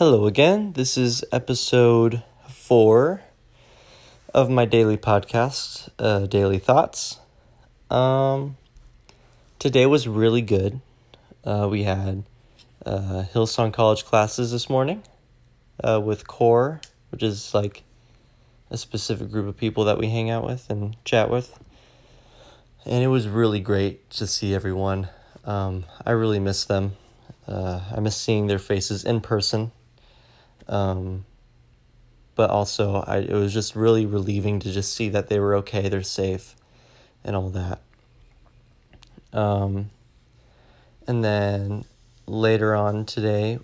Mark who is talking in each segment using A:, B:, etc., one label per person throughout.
A: Hello again. This is episode four of my daily podcast, uh, Daily Thoughts. Um, today was really good. Uh, we had uh, Hillsong College classes this morning uh, with Core, which is like a specific group of people that we hang out with and chat with. And it was really great to see everyone. Um, I really miss them. Uh, I miss seeing their faces in person. Um, but also, I, it was just really relieving to just see that they were okay, they're safe, and all that. Um, and then later on today,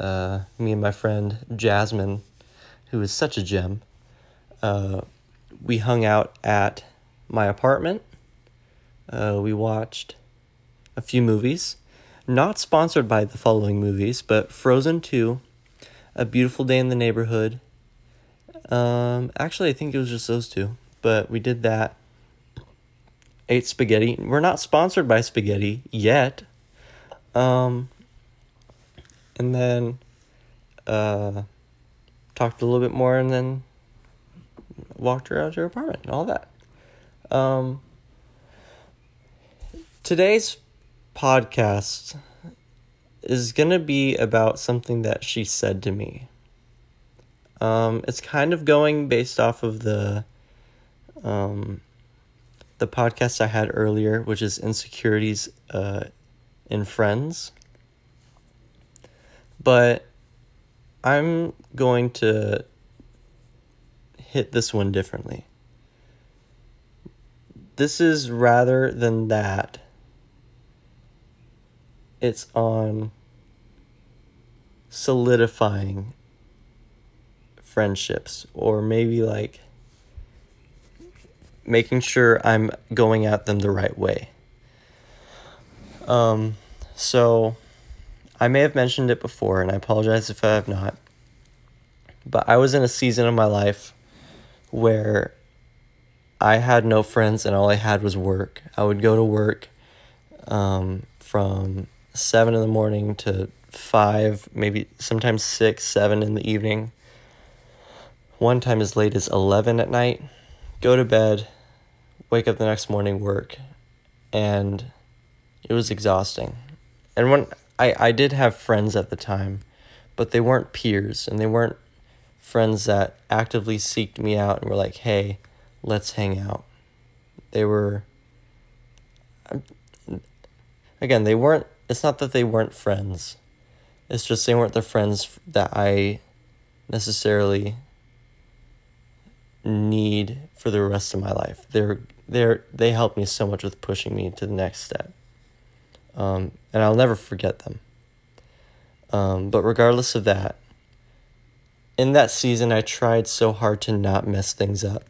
A: uh, me and my friend Jasmine, who is such a gem, uh, we hung out at my apartment. Uh, we watched a few movies, not sponsored by the following movies, but Frozen 2, A Beautiful Day in the Neighborhood. Um, actually, I think it was just those two, but we did that. Ate spaghetti. We're not sponsored by spaghetti yet. Um, and then uh, talked a little bit more and then walked her out to her apartment and all that. Um, today's podcast is going to be about something that she said to me. Um, it's kind of going based off of the um, the podcast I had earlier, which is insecurities uh, in friends. But I'm going to hit this one differently. This is rather than that, it's on solidifying friendships or maybe like making sure I'm going at them the right way. Um, so I may have mentioned it before, and I apologize if I have not. But I was in a season of my life where I had no friends and all I had was work. I would go to work um, from seven in the morning to five, maybe sometimes six, seven in the evening. One time as late as 11 at night. Go to bed, wake up the next morning, work. And it was exhausting. And when I, I did have friends at the time, but they weren't peers and they weren't friends that actively seeked me out and were like, hey, let's hang out. They were, um, again, they weren't, it's not that they weren't friends. It's just they weren't the friends that I necessarily need for the rest of my life. They're, they're, they helped me so much with pushing me to the next step. Um, and I'll never forget them. Um, but regardless of that, in that season, I tried so hard to not mess things up.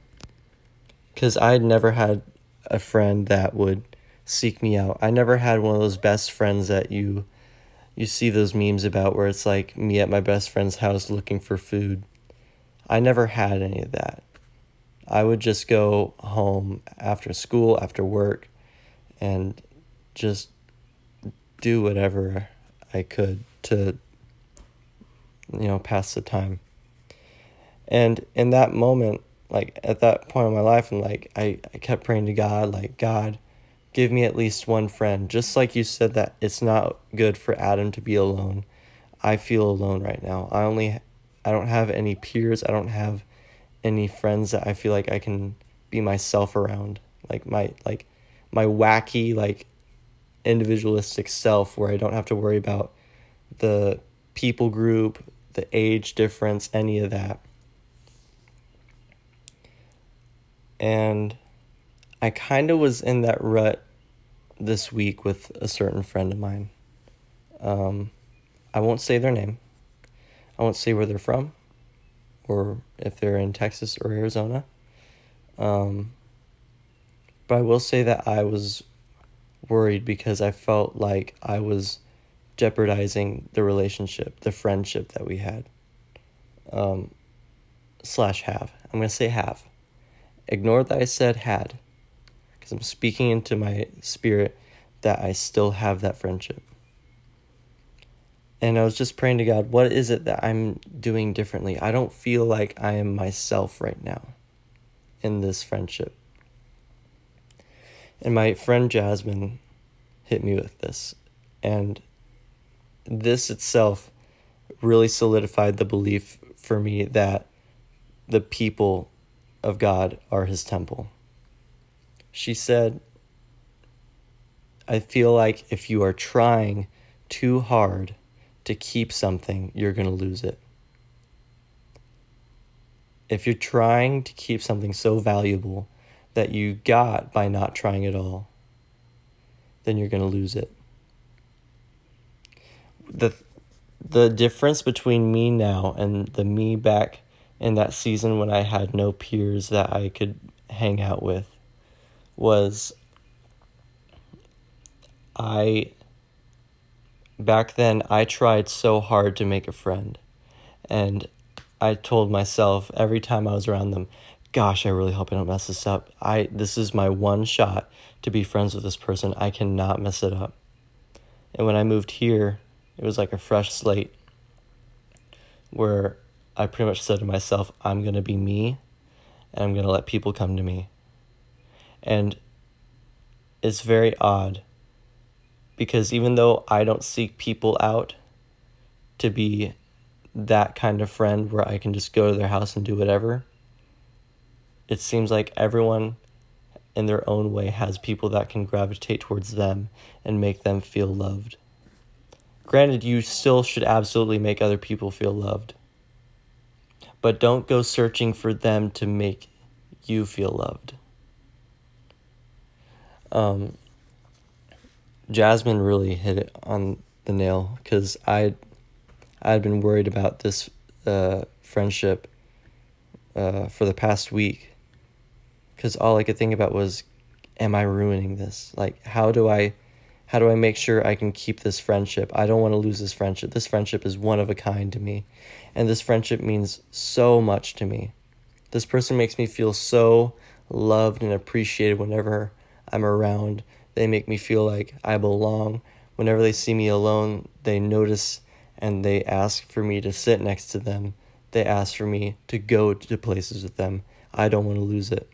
A: Because I'd never had a friend that would seek me out. I never had one of those best friends that you you see those memes about where it's like me at my best friend's house looking for food. I never had any of that. I would just go home after school, after work, and just do whatever I could to you know pass the time. And in that moment, like at that point in my life, and like I, I kept praying to God, like, God, give me at least one friend. Just like you said that it's not good for Adam to be alone. I feel alone right now. I only I don't have any peers. I don't have any friends that I feel like I can be myself around. Like my like my wacky like individualistic self where I don't have to worry about the people group, the age difference, any of that. And I kind of was in that rut this week with a certain friend of mine. Um, I won't say their name. I won't say where they're from or if they're in Texas or Arizona. Um, but I will say that I was worried because I felt like I was jeopardizing the relationship, the friendship that we had. Um, slash have. I'm going to say have. Ignore that I said had because I'm speaking into my spirit that I still have that friendship. and I was just praying to God, what is it that I'm doing differently? I don't feel like I am myself right now in this friendship. And my friend Jasmine hit me with this. And this itself really solidified the belief for me that the people of God are his temple. She said, I feel like if you are trying too hard to keep something, you're going to lose it. If you're trying to keep something so valuable that you got by not trying at all, then you're going to lose it. The the difference between me now and the me back in that season when I had no peers that I could hang out with was I back then I tried so hard to make a friend and I told myself every time I was around them, gosh, I really hope I don't mess this up. I this is my one shot to be friends with this person. I cannot mess it up. And when I moved here, it was like a fresh slate where I pretty much said to myself, I'm going to be me and I'm going to let people come to me. And it's very odd because even though I don't seek people out to be that kind of friend where I can just go to their house and do whatever, it seems like everyone in their own way has people that can gravitate towards them and make them feel loved. Granted, you still should absolutely make other people feel loved, but don't go searching for them to make you feel loved. Um, Jasmine really hit it on the nail because I I had been worried about this uh, friendship uh, for the past week because all I could think about was, am I ruining this? Like, how do I, how do I make sure I can keep this friendship? I don't want to lose this friendship. This friendship is one of a kind to me, and this friendship means so much to me. This person makes me feel so loved and appreciated whenever I'm around. They make me feel like I belong. Whenever they see me alone, they notice and they ask for me to sit next to them. They ask for me to go to places with them. I don't want to lose it.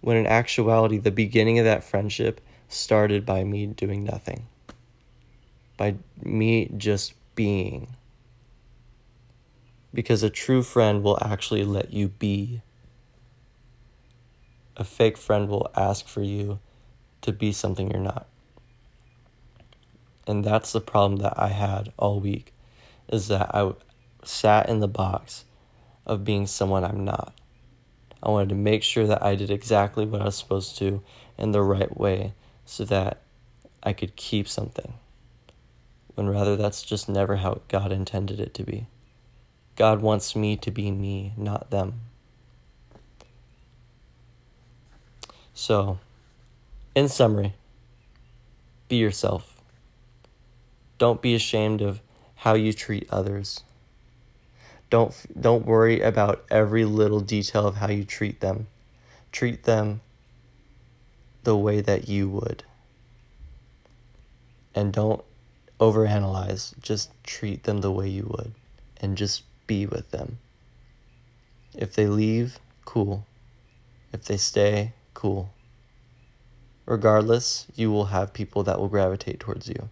A: When in actuality, the beginning of that friendship started by me doing nothing, by me just being. Because a true friend will actually let you be. A fake friend will ask for you to be something you're not. And that's the problem that I had all week is that I sat in the box of being someone I'm not. I wanted to make sure that I did exactly what I was supposed to in the right way so that I could keep something. When rather, that's just never how God intended it to be. God wants me to be me, not them. So, in summary, be yourself. Don't be ashamed of how you treat others. Don't don't worry about every little detail of how you treat them. Treat them the way that you would. And don't overanalyze. Just treat them the way you would and just be with them. If they leave, cool. If they stay, cool. Regardless, you will have people that will gravitate towards you.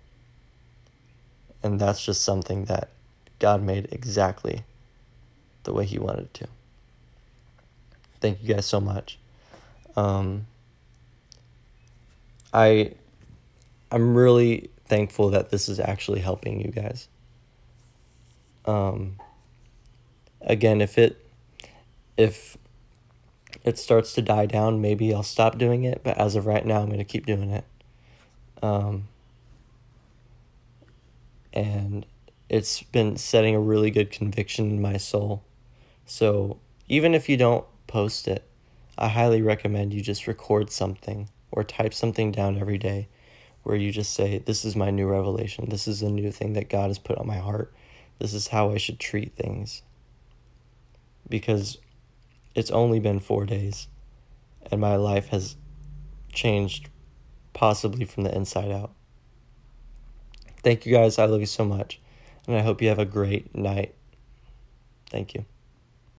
A: And that's just something that God made exactly the way He wanted to. Thank you guys so much. Um, I I'm really thankful that this is actually helping you guys. Um, again, if it if it starts to die down, maybe I'll stop doing it. But as of right now, I'm going to keep doing it. Um, and it's been setting a really good conviction in my soul. So even if you don't post it, I highly recommend you just record something or type something down every day where you just say, This is my new revelation. This is a new thing that God has put on my heart. This is how I should treat things. Because it's only been four days, and my life has changed possibly from the inside out. Thank you guys. I love you so much. And I hope you have a great night. Thank you.